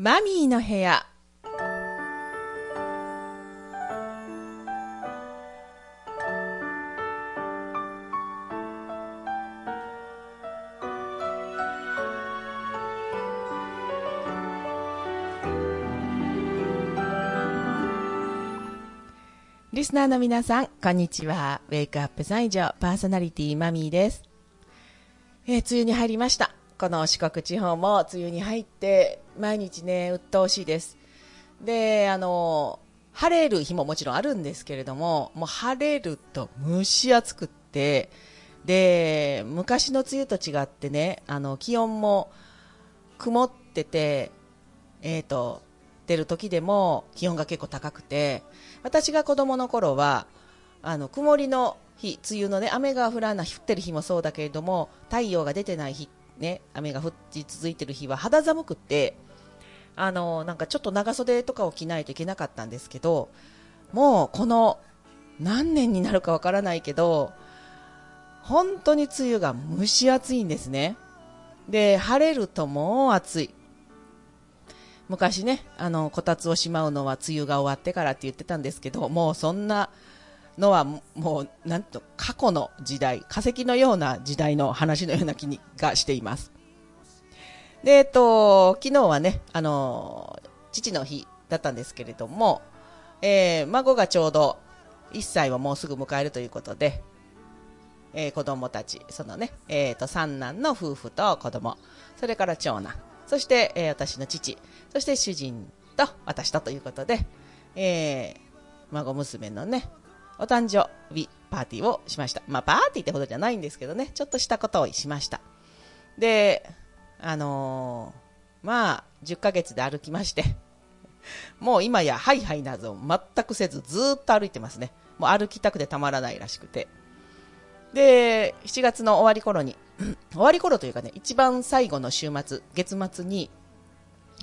マミーの部屋リスナーの皆さん、こんにちは。ウェイクアップ西条パーソナリティマミーです。えー梅雨に入りました。この四国地方も梅雨に入って、毎日ね、鬱陶しいです。で、あの、晴れる日ももちろんあるんですけれども、もう晴れると蒸し暑くって、で、昔の梅雨と違ってね、あの、気温も曇ってて、えっ、と、出る時でも気温が結構高くて、私が子供の頃は、あの、曇りの日、梅雨のね、雨が降らない、降ってる日もそうだけれども、太陽が出てない日、ね、雨が降り続いてる日は肌寒くって、あの、なんかちょっと長袖とかを着ないといけなかったんですけど、もうこの何年になるかわからないけど、本当に梅雨が蒸し暑いんですね。で、晴れるともう暑い。昔ね、あの、こたつをしまうのは梅雨が終わってからって言ってたんですけど、もうそんなのはもう、なんと、過去の時代、化石のような時代の話のような気がしています。で、えっと、昨日はね、あの、父の日だったんですけれども、えー孫がちょうど1歳をもうすぐ迎えるということで、えー子供たち、そのね、えっ、と、三男の夫婦と子供、それから長男、そして、えー私の父、そして主人と私とということで、えー孫娘のね、お誕生日パーティーをしました。まあ、パーティーってほどじゃないんですけどね、ちょっとしたことをしました。で、あのーまあ、10ヶ月で歩きまして、もう今やハイハイなど全くせずずっと歩いてますね。もう歩きたくてたまらないらしくて。で、7月の終わり頃に、終わり頃というかね、一番最後の週末、月末に、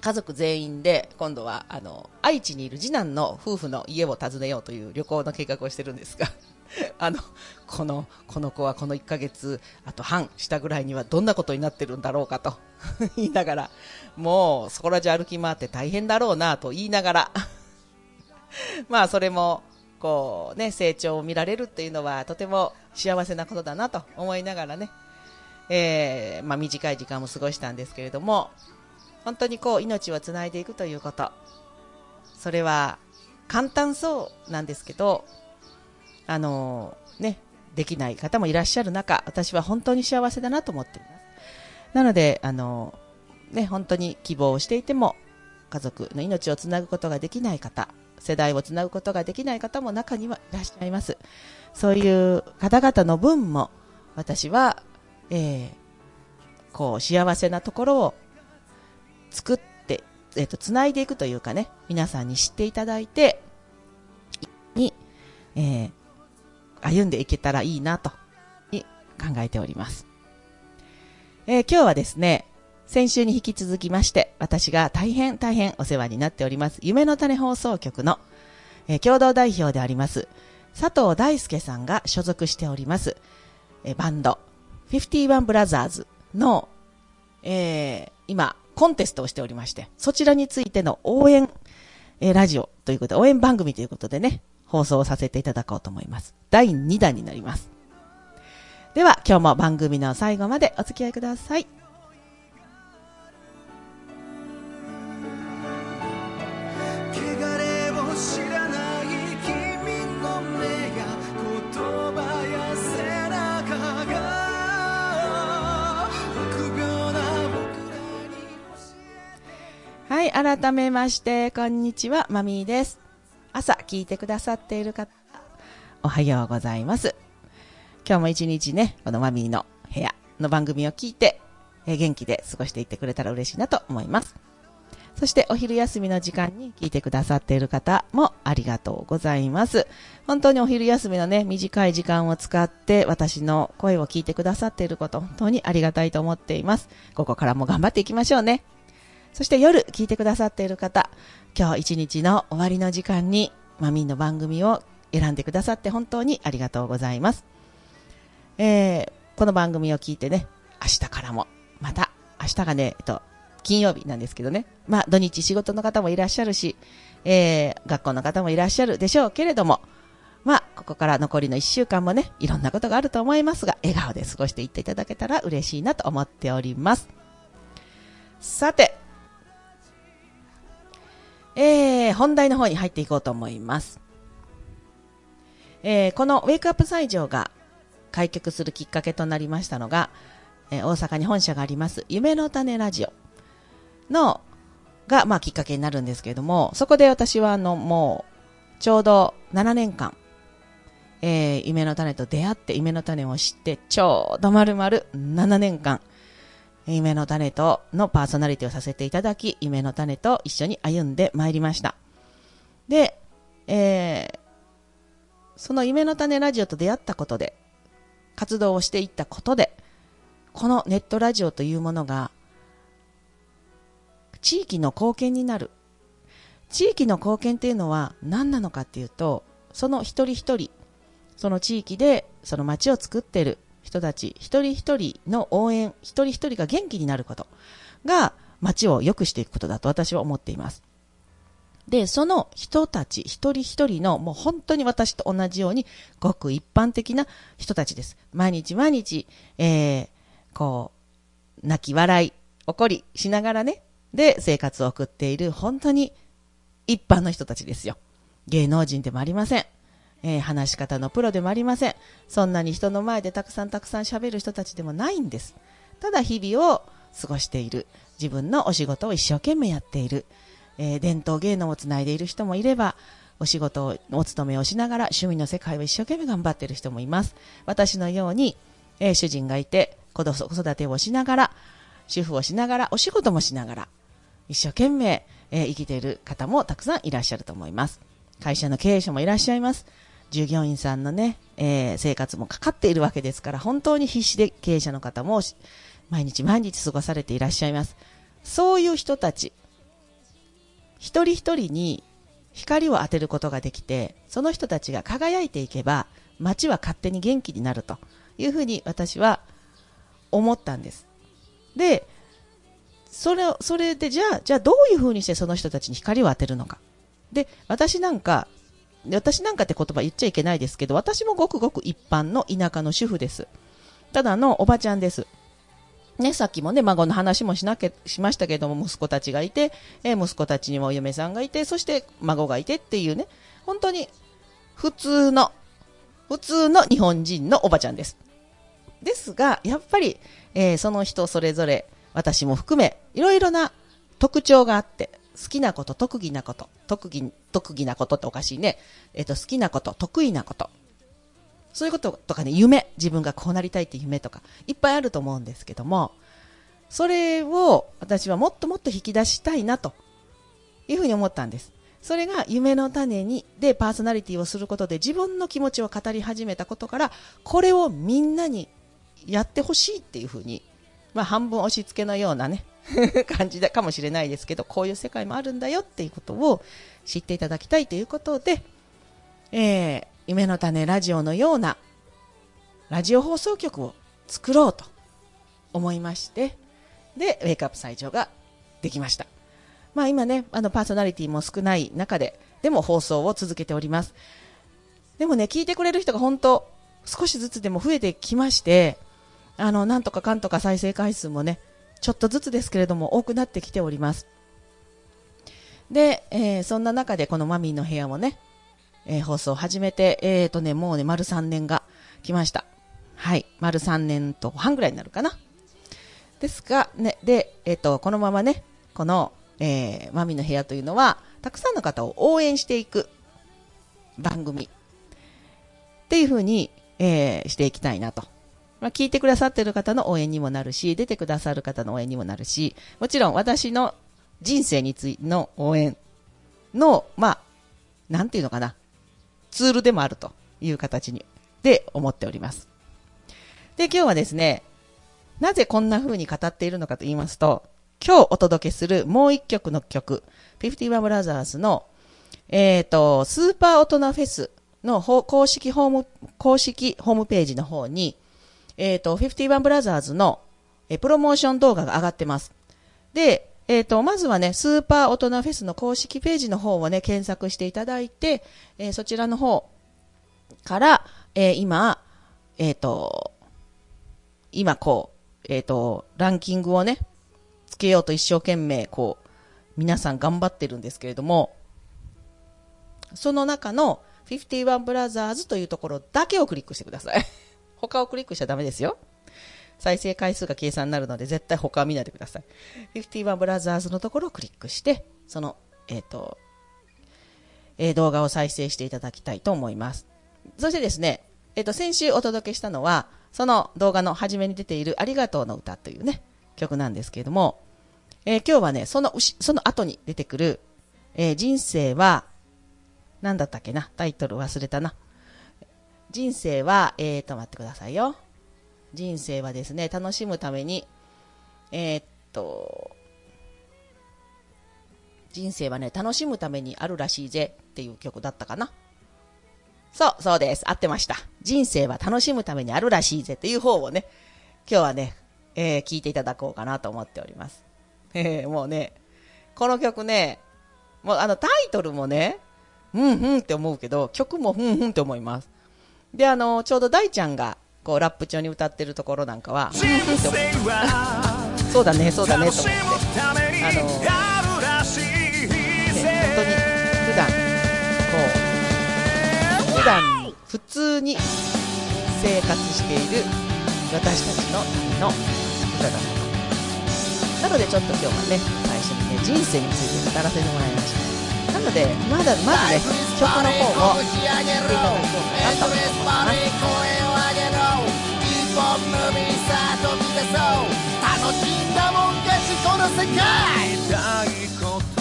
家族全員で、今度は、あの、愛知にいる次男の夫婦の家を訪ねようという旅行の計画をしてるんですが、あの、この、この子はこの1ヶ月、あと半したぐらいにはどんなことになってるんだろうかと 言いながら、もうそこら中歩き回って大変だろうなと言いながら、まあそれも、こうね、成長を見られるっていうのはとても幸せなことだなと思いながらね、えーまあ短い時間も過ごしたんですけれども、本当にこう命をつないでいくということ、それは簡単そうなんですけど、あのね、できない方もいらっしゃる中、私は本当に幸せだなと思っています。なので、あのね、本当に希望をしていても、家族の命をつなぐことができない方、世代をつなぐことができない方も中にはいらっしゃいます。そういう方々の分も、私は、えーこう、幸せなところを作って、えっ、と、つないでいくというかね、皆さんに知っていただいて、に、えー歩んでいけたらいいなと、に考えております。えー今日はですね、先週に引き続きまして、私が大変大変お世話になっております、夢の種放送局の、えー共同代表であります、佐藤大輔さんが所属しております、えーバンド、51ブラザーズの、えー今、コンテストをしておりまして、そちらについての応援、えーラジオということで、応援番組ということでね、放送させていただこうと思います。第2弾になります。では、今日も番組の最後までお付き合いください。はい、改めまして、こんにちは、マミーです。朝聞いてくださっている方、おはようございます。今日も一日ね、このマミーの部屋の番組を聞いて、え元気で過ごしていってくれたら嬉しいなと思います。そしてお昼休みの時間に聞いてくださっている方もありがとうございます。本当にお昼休みのね、短い時間を使って私の声を聞いてくださっていること、本当にありがたいと思っています。ここからも頑張っていきましょうね。そして夜聞いてくださっている方、今日一日の終わりの時間にマミーの番組を選んでくださって本当にありがとうございます。えーこの番組を聞いてね、明日からも、また、明日がね、えっと、金曜日なんですけどね。まあ、土日仕事の方もいらっしゃるし、えー、学校の方もいらっしゃるでしょうけれども、まあ、ここから残りの1週間もね、いろんなことがあると思いますが、笑顔で過ごしていっていただけたら嬉しいなと思っております。さて、えー、本題の方に入っていこうと思います。えー、このウェイクアップ斎場が開局するきっかけとなりましたのが、えー大阪に本社があります、夢の種ラジオの、が、まあ、きっかけになるんですけれども、そこで私は、あの、もう、ちょうど7年間、えー、夢の種と出会って、夢の種を知って、ちょうど丸々7年間、夢の種とのパーソナリティをさせていただき、夢の種と一緒に歩んでまいりました。で、えー、その夢の種ラジオと出会ったことで、活動をしていったことで、このネットラジオというものが、地域の貢献になる。地域の貢献っていうのは何なのかっていうと、その一人一人、その地域でその街を作ってる人たち、一人一人の応援、一人一人が元気になることが街を良くしていくことだと私は思っています。で、その人たち、一人一人の、もう本当に私と同じように、ごく一般的な人たちです。毎日毎日、えー、こう、泣き笑い、怒りしながらね、で、生活を送っている、本当に一般の人たちですよ。芸能人でもありません。えー話し方のプロでもありません。そんなに人の前でたくさんたくさん喋る人たちでもないんです。ただ日々を過ごしている。自分のお仕事を一生懸命やっている。えー伝統芸能をつないでいる人もいれば、お仕事を、お勤めをしながら趣味の世界を一生懸命頑張っている人もいます。私のように、えー主人がいて、子育てをしながら、主婦をしながら、お仕事もしながら、一生懸命、えー生きている方もたくさんいらっしゃると思います。会社の経営者もいらっしゃいます。従業員さんのね、えー生活もかかっているわけですから、本当に必死で経営者の方も毎日毎日過ごされていらっしゃいます。そういう人たち、一人一人に光を当てることができて、その人たちが輝いていけば、街は勝手に元気になるというふうに私は思ったんです。で、それ、それで、じゃあ、じゃあどういうふうにしてその人たちに光を当てるのか。で、私なんか、私なんかって言葉言っちゃいけないですけど、私もごくごく一般の田舎の主婦です。ただのおばちゃんです。ね、さっきもね、孫の話もしなけ、しましたけども、息子たちがいて、え息子たちにもお嫁さんがいて、そして孫がいてっていうね、本当に普通の、普通の日本人のおばちゃんです。ですが、やっぱり、えーその人それぞれ、私も含め、いろいろな特徴があって、好きなこと、特技なこと、特技、特技なことっておかしいね。えっ、と、好きなこと、得意なこと。そういうこととかね、夢、自分がこうなりたいって夢とか、いっぱいあると思うんですけども、それを私はもっともっと引き出したいなというふうに思ったんです。それが夢の種に、でパーソナリティをすることで自分の気持ちを語り始めたことから、これをみんなにやってほしいっていうふうに、まあ半分押し付けのようなね、感じだかもしれないですけど、こういう世界もあるんだよっていうことを知っていただきたいということで、えー、夢の種ラジオのようなラジオ放送局を作ろうと思いまして、で、ウェイクアップ最長ができました。まあ今ね、あのパーソナリティも少ない中で、でも放送を続けております。でもね、聞いてくれる人が本当、少しずつでも増えてきまして、あの、なんとかかんとか再生回数もね、ちょっとずつですけれども多くなってきております。で、えーそんな中でこのマミーの部屋もね、えー放送を始めて、えーとね、もうね、丸3年が来ました。はい。丸3年と半ぐらいになるかな。ですが、ね、で、えっ、と、このままね、この、えーマミーの部屋というのは、たくさんの方を応援していく番組っていう風に、えーしていきたいなと。まあ、聞いてくださってる方の応援にもなるし、出てくださる方の応援にもなるし、もちろん私の人生についての応援の、まあ、なんていうのかな、ツールでもあるという形に、で思っております。で、今日はですね、なぜこんな風に語っているのかと言いますと、今日お届けするもう一曲の曲、51ブラザーズの、えっ、と、スーパー大人フェスの公式ホーム、公式ホームページの方に、えっ、と、51ブラザーズの、えプロモーション動画が上がってます。で、えっ、と、まずはね、スーパー大人フェスの公式ページの方をね、検索していただいて、えーそちらの方から、えー今、えっ、と、今こう、えっ、と、ランキングをね、つけようと一生懸命、こう、皆さん頑張ってるんですけれども、その中の51ブラザーズというところだけをクリックしてください。他をクリックしちゃダメですよ。再生回数が計算になるので、絶対他は見ないでください。51ブラザーズのところをクリックして、その、えっ、と、えー動画を再生していただきたいと思います。そしてですね、えっ、と、先週お届けしたのは、その動画の初めに出ているありがとうの歌というね、曲なんですけれども、え今日はね、その、その後に出てくる、え人生は、なんだったっけな、タイトル忘れたな。人生は、えーと、待ってくださいよ。人生はですね、楽しむために、えーっと、人生はね、楽しむためにあるらしいぜっていう曲だったかな。そう、そうです。合ってました。人生は楽しむためにあるらしいぜっていう方をね、今日はね、えー聞いていただこうかなと思っております。えーもうね、この曲ね、もうあのタイトルもね、うんうんって思うけど、曲もうんうんって思います。で、あの、ちょうど大ちゃんが、こう、ラップ調に歌ってるところなんかは、そうだね、そうだね、と思って。あの、ね、本当に、普段、こう、普段、普通に生活している私たちのための歌だと。なので、ちょっと今日はね、最初にね、人生について語らせてもらいました。なので、まだ、まずね、曲の方を聴いていただこうかな？と思います。楽しんだもん勝ちこの世界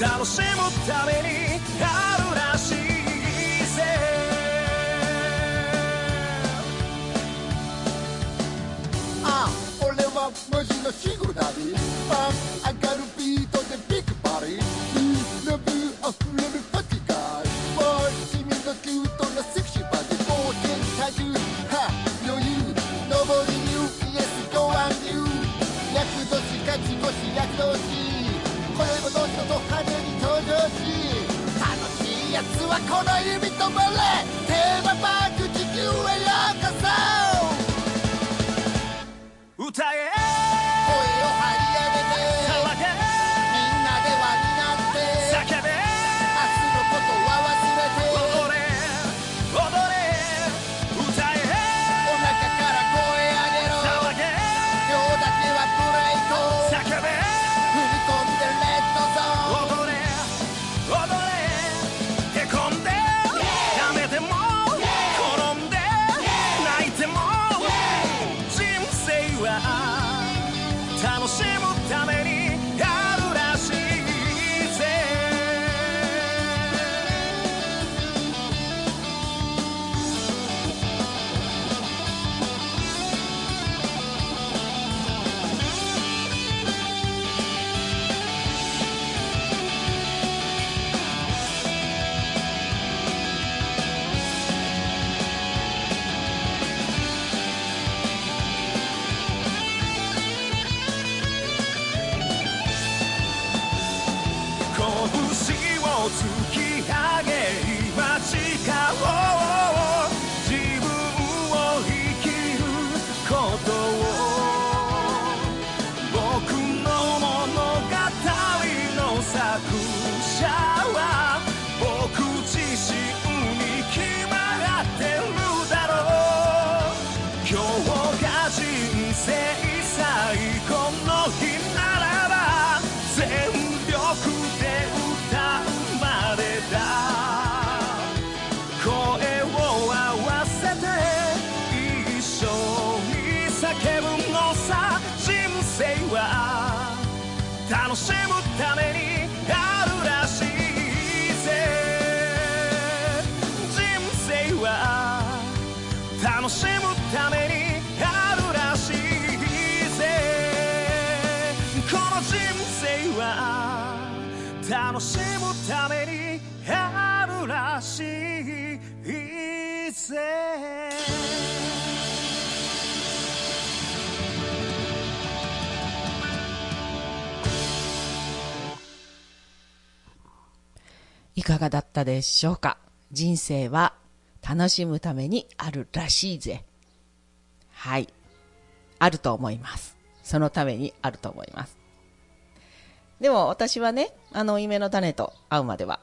楽しむためにあるらしいぜ。あ俺は無事のシングルやつはこの指止まれテーマパーク地球へよ楽しむためにあるらしいぜいかがだったでしょうか？人生は楽しむためにあるらしいぜ。はい。あると思います。そのためにあると思います。でも私はね、あの夢の種と会うまでは、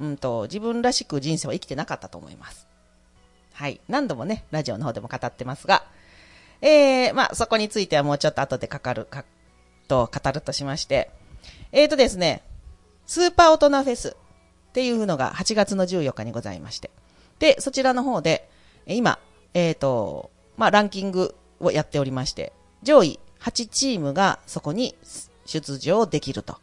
うんと、自分らしく人生は生きてなかったと思います。はい。何度もね、ラジオの方でも語ってますが、えー、まあ、そこについてはもうちょっと後でかかる、か、と語るとしまして、えーとですね、スーパー大人フェスっていうのが8月の14日にございまして。で、そちらの方で、今、えっ、と、まあ、ランキングをやっておりまして、上位8チームがそこに出場できると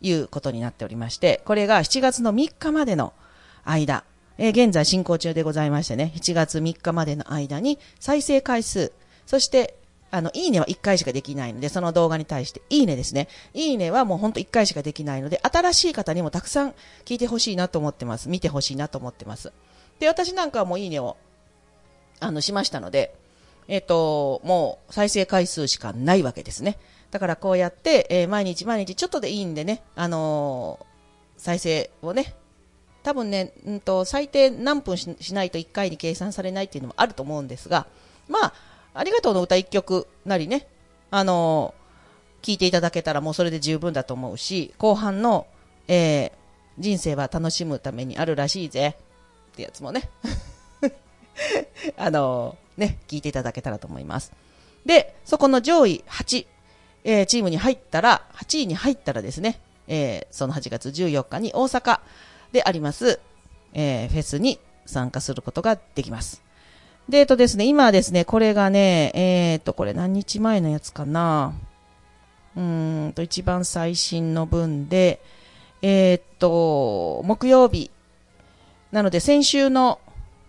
いうことになっておりまして、これが7月の3日までの間、え現在進行中でございましてね、7月3日までの間に再生回数、そして、あの、いいねは1回しかできないので、その動画に対して、いいねですね。いいねはもうほんと1回しかできないので、新しい方にもたくさん聞いてほしいなと思ってます。見てほしいなと思ってます。で、私なんかはもういいねを、あの、しましたので、えっ、と、もう再生回数しかないわけですね。だからこうやって、えー毎日毎日ちょっとでいいんでね、あのー再生をね、多分ね、うんと、最低何分しないと1回に計算されないっていうのもあると思うんですが、まあ、ありがとうの歌1曲なりね、あのー聞いていただけたらもうそれで十分だと思うし、後半の、えー人生は楽しむためにあるらしいぜってやつもね、あのーね、聞いていただけたらと思います。で、そこの上位8、えーチームに入ったら、8位に入ったらですね、えーその8月14日に大阪であります、えーフェスに参加することができます。で、えっとですね、今ですね、これがね、えーっと、これ何日前のやつかなうーんと、一番最新の分で、えーっと、木曜日。なので、先週の、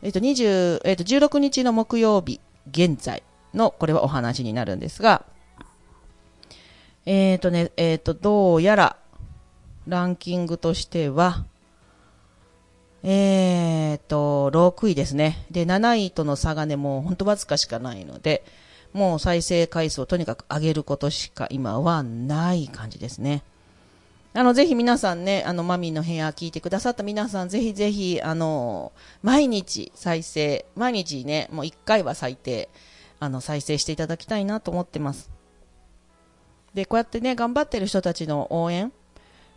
えっと、20、えっと、16日の木曜日、現在の、これはお話になるんですが、えーとね、えーと、どうやら、ランキングとしては、えーと、6位ですね。で、7位との差がね、もうほんとわずかしかないので、もう再生回数をとにかく上げることしか今はない感じですね。あの、ぜひ皆さんね、あの、マミーの部屋聞いてくださった皆さん、ぜひぜひ、あの、毎日再生、毎日ね、もう1回は最低、あの、再生していただきたいなと思ってます。で、こうやってね、頑張ってる人たちの応援、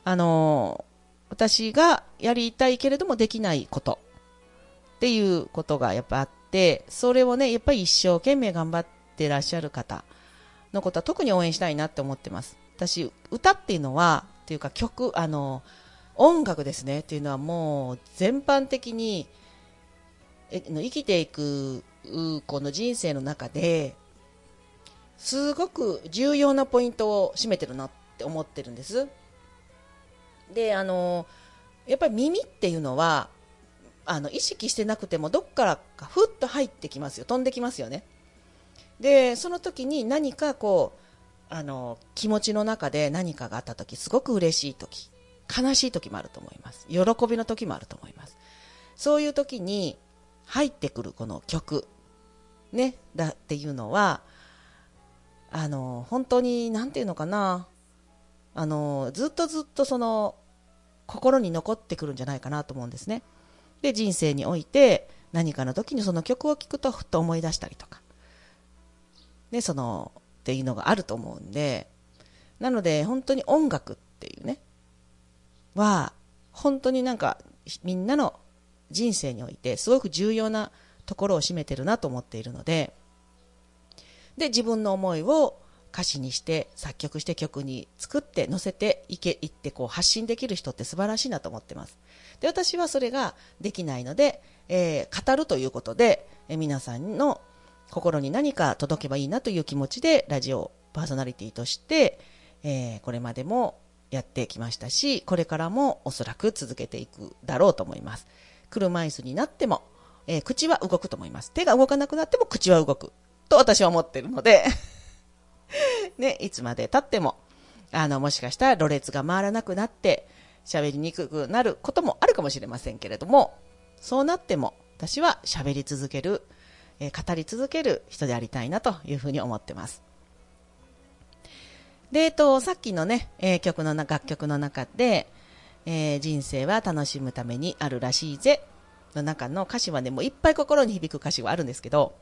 あの、私がやりたいけれどもできないことっていうことがやっぱあって、それをね、やっぱり一生懸命頑張ってらっしゃる方のことは特に応援したいなって思ってます。私、歌っていうのは、っていうか曲、あの、音楽ですねっていうのはもう全般的にえ生きていくこの人生の中ですごく重要なポイントを占めてるなって思ってるんです。であのやっぱり耳っていうのはあの意識してなくてもどっからかふっと入ってきますよ。飛んできますよね。でその時に何かこうあの気持ちの中で何かがあった時すごく嬉しい時悲しい時もあると思います。喜びの時もあると思います。そういう時に入ってくるこの曲ねだっていうのはあの本当に何て言うのかな。あのずっとずっとその心に残ってくるんじゃないかなと思うんですね。で人生において何かの時にその曲を聴くとふっと思い出したりとか、ね、そのっていうのがあると思うんで。なので本当に音楽っていうね。は本当になんかみんなの人生においてすごく重要なところを占めてるなと思っているので。で自分の思いを歌詞にして作曲して曲に作って載せていけいってこう発信できる人って素晴らしいなと思ってます。で私はそれができないので、えー語るということで、えー皆さんの心に何か届けばいいなという気持ちでラジオパーソナリティとして、えーこれまでもやってきましたしこれからもおそらく続けていくだろうと思います。車椅子になっても、え口は動くと思います。手が動かなくなっても口は動く。と私は思ってるので ね、いつまで経っても、あの、もしかしたらろれつが回らなくなって、喋りにくくなることもあるかもしれませんけれども、そうなっても、私は喋り続ける、えー語り続ける人でありたいなというふうに思ってます。で、えっと、さっきのね、えー曲のな、楽曲の中で、えー人生は楽しむためにあるらしいぜ、の中の歌詞はね、もういっぱい心に響く歌詞はあるんですけど、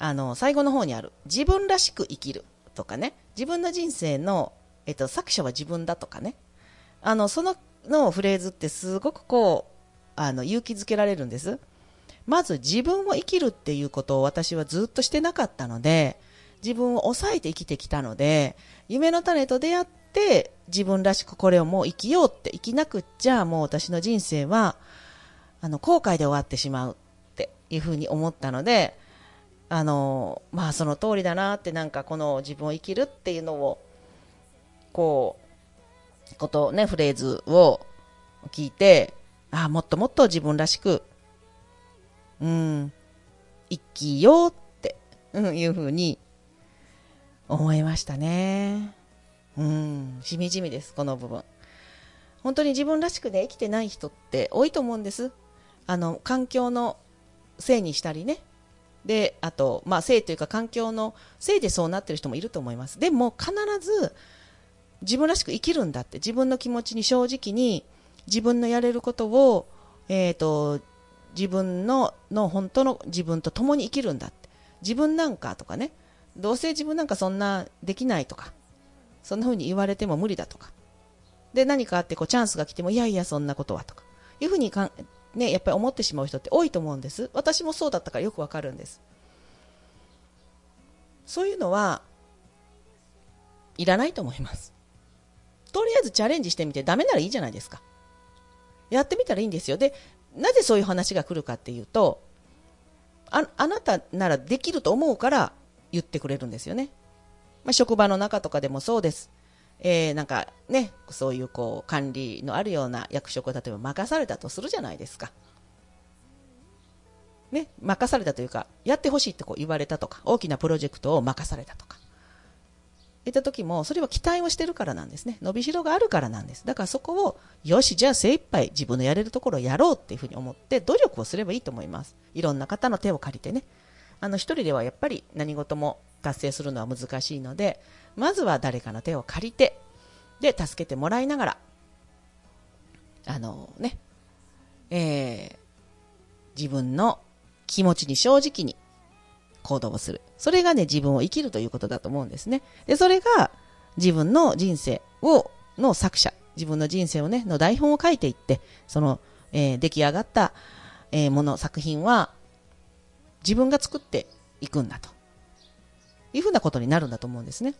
あの、最後の方にある、自分らしく生きるとかね、自分の人生の、えっと、作者は自分だとかね、あの、その、のフレーズってすごくこう、あの、勇気づけられるんです。まず自分を生きるっていうことを私はずっとしてなかったので、自分を抑えて生きてきたので、夢の種と出会って自分らしくこれをもう生きようって生きなくっちゃもう私の人生は、あの、後悔で終わってしまうっていうふうに思ったので、あの、まあその通りだなってなんかこの自分を生きるっていうのを、こう、ことね、フレーズを聞いて、ああ、もっともっと自分らしく、うん、生きようって、うん、いうふうに思いましたね。うん、しみじみです、この部分。本当に自分らしくね、生きてない人って多いと思うんです。あの、環境のせいにしたりね。で、あと、まあ、せいというか環境のせいでそうなっている人もいると思います。でも、必ず自分らしく生きるんだって、自分の気持ちに正直に、自分のやれることを、えっ、と、自分の、の本当の自分と共に生きるんだって。自分なんかとかね、どうせ自分なんかそんなできないとか、そんな風に言われても無理だとか。で、何かあってこうチャンスが来ても、いやいや、そんなことはとか。いうふうにかん、ね、やっぱり思ってしまう人って多いと思うんです。私もそうだったからよくわかるんです。そういうのは、いらないと思います。とりあえずチャレンジしてみてダメならいいじゃないですか。やってみたらいいんですよ。で、なぜそういう話が来るかっていうと、ああなたならできると思うから言ってくれるんですよね。まあ、職場の中とかでもそうです。えー、なんかね、そういうこう管理のあるような役職を例えば任されたとするじゃないですか。ね、任されたというか、やってほしいってこう言われたとか、大きなプロジェクトを任されたとか。言った時も、それは期待をしてるからなんですね。伸びしろがあるからなんです。だからそこを、よし、じゃあ精一杯自分のやれるところをやろうっていうふうに思って、努力をすればいいと思います。いろんな方の手を借りてね。あの、一人ではやっぱり何事も達成するのは難しいので、まずは誰かの手を借りて、で、助けてもらいながら、あのね、えー、自分の気持ちに正直に行動をする。それがね、自分を生きるということだと思うんですね。で、それが自分の人生を、の作者、自分の人生をね、の台本を書いていって、その、えー出来上がった、えーもの、作品は、自分が作っていくんだと。いうふうなことになるんだと思うんですね。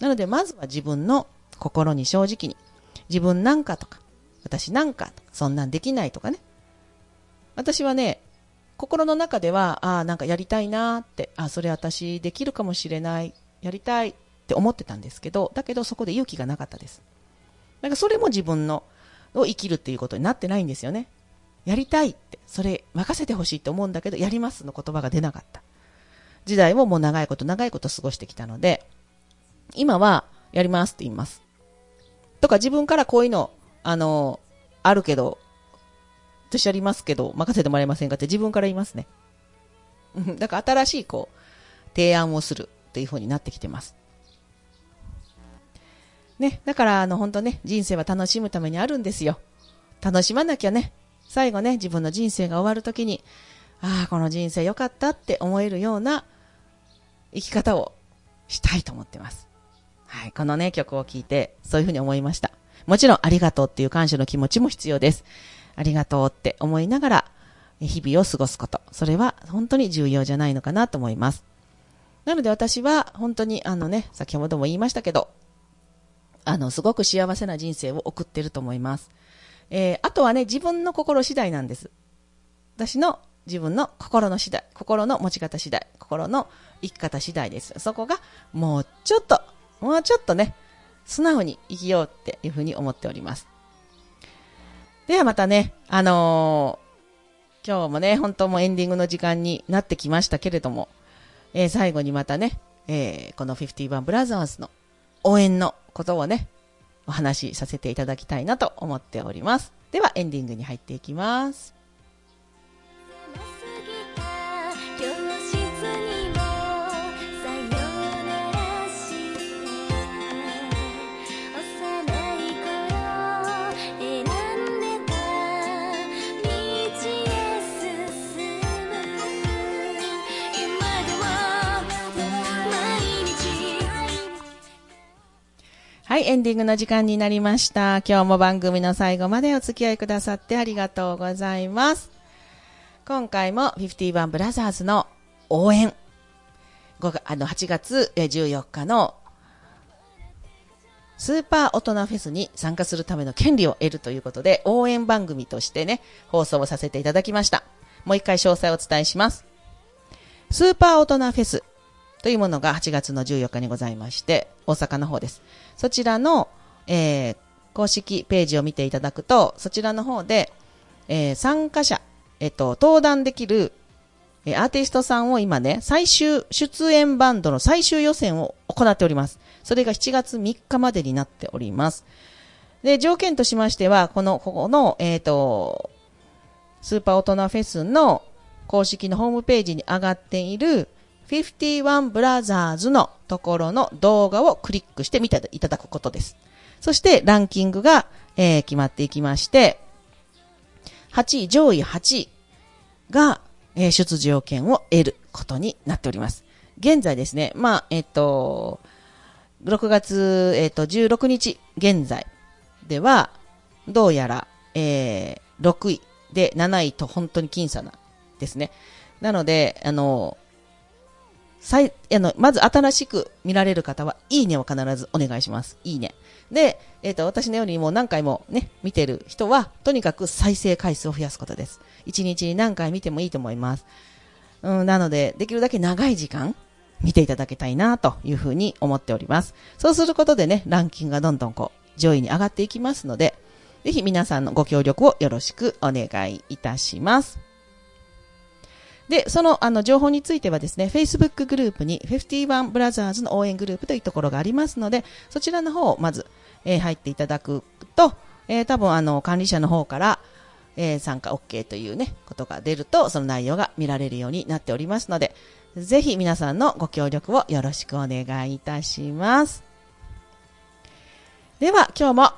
なので、まずは自分の心に正直に、自分なんかとか、私なんかとか、そんなんできないとかね。私はね、心の中では、ああ、なんかやりたいなーって、ああそれ私できるかもしれない、やりたいって思ってたんですけど、だけどそこで勇気がなかったです。なんかそれも自分の、を生きるっていうことになってないんですよね。やりたいって、それ任せてほしいって思うんだけど、やりますの言葉が出なかった。時代をもう長いこと長いこと過ごしてきたので、今はやりますって言います。とか自分からこういうの、あの、あるけど、私やりますけど、任せてもらえませんかって自分から言いますね。だから新しいこう、提案をするっていう風になってきてます。ね、だからあの本当ね、人生は楽しむためにあるんですよ。楽しまなきゃね、最後ね、自分の人生が終わるときに、ああ、この人生良かったって思えるような生き方をしたいと思ってます。はい、このね、曲を聴いて、そういうふうに思いました。もちろん、ありがとうっていう感謝の気持ちも必要です。ありがとうって思いながら、日々を過ごすこと。それは本当に重要じゃないのかなと思います。なので私は、本当に、あのね、先ほども言いましたけど、あの、すごく幸せな人生を送ってると思います。えーあとはね、自分の心次第なんです。私の自分の心の次第、心の持ち方次第、心の生き方次第です。そこが、もうちょっと、もうちょっとね、素直に生きようっていうふうに思っております。ではまたね、あのー今日もね、本当もエンディングの時間になってきましたけれども、えー最後にまたね、えーこの51ブラザーズの応援のことをね、お話しさせていただきたいなと思っております。ではエンディングに入っていきます。はい、エンディングの時間になりました。今日も番組の最後までお付き合いくださってありがとうございます。今回も51ブラザーズの応援。5月あの8月14日のスーパー大人フェスに参加するための権利を得るということで、応援番組としてね、放送をさせていただきました。もう一回詳細をお伝えします。スーパー大人フェスというものが8月の14日にございまして、大阪の方です。そちらの、えー公式ページを見ていただくと、そちらの方で、えー参加者、えっ、と、登壇できる、えーアーティストさんを今ね、最終、出演バンドの最終予選を行っております。それが7月3日までになっております。で、条件としましては、この、ここの、えっ、と、スーパー大人フェスの公式のホームページに上がっている51ブラザーズのところの動画をクリックして見ていただくことです。そしてランキングが、えー決まっていきまして、8位、上位8位が、えー出場権を得ることになっております。現在ですね、まあ、えっ、と、6月、えっ、と、16日現在では、どうやら、えー6位で7位と本当に僅差なですね。なので、あの、最、あの、まず新しく見られる方は、いいねを必ずお願いします。いいね。で、えっ、と、私のようにもう何回もね、見てる人は、とにかく再生回数を増やすことです。1日に何回見てもいいと思います。うん、なので、できるだけ長い時間、見ていただきたいな、というふうに思っております。そうすることでね、ランキングがどんどんこう、上位に上がっていきますので、ぜひ皆さんのご協力をよろしくお願いいたします。で、その、あの、情報についてはですね、Facebook グループに51ブラザーズの応援グループというところがありますので、そちらの方をまず、えー入っていただくと、えー多分、あの、管理者の方から、えー参加 OK というね、ことが出ると、その内容が見られるようになっておりますので、ぜひ皆さんのご協力をよろしくお願いいたします。では、今日も、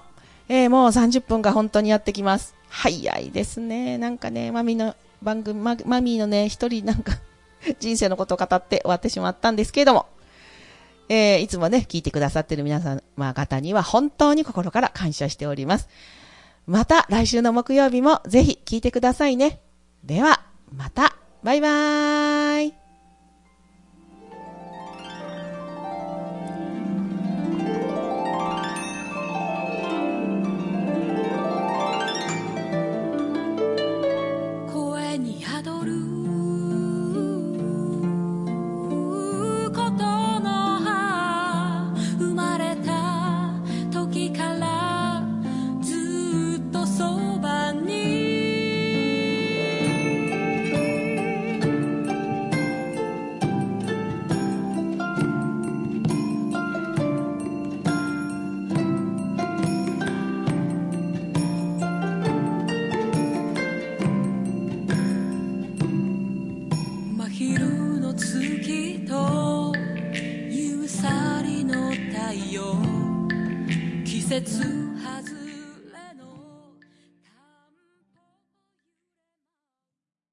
えーもう30分が本当にやってきます。早いですね。なんかね、マミの番組、ママミーのね、一人なんか、人生のことを語って終わってしまったんですけれども、えーいつもね、聞いてくださってる皆様方には本当に心から感謝しております。また来週の木曜日もぜひ聞いてくださいね。では、また、バイバーイ。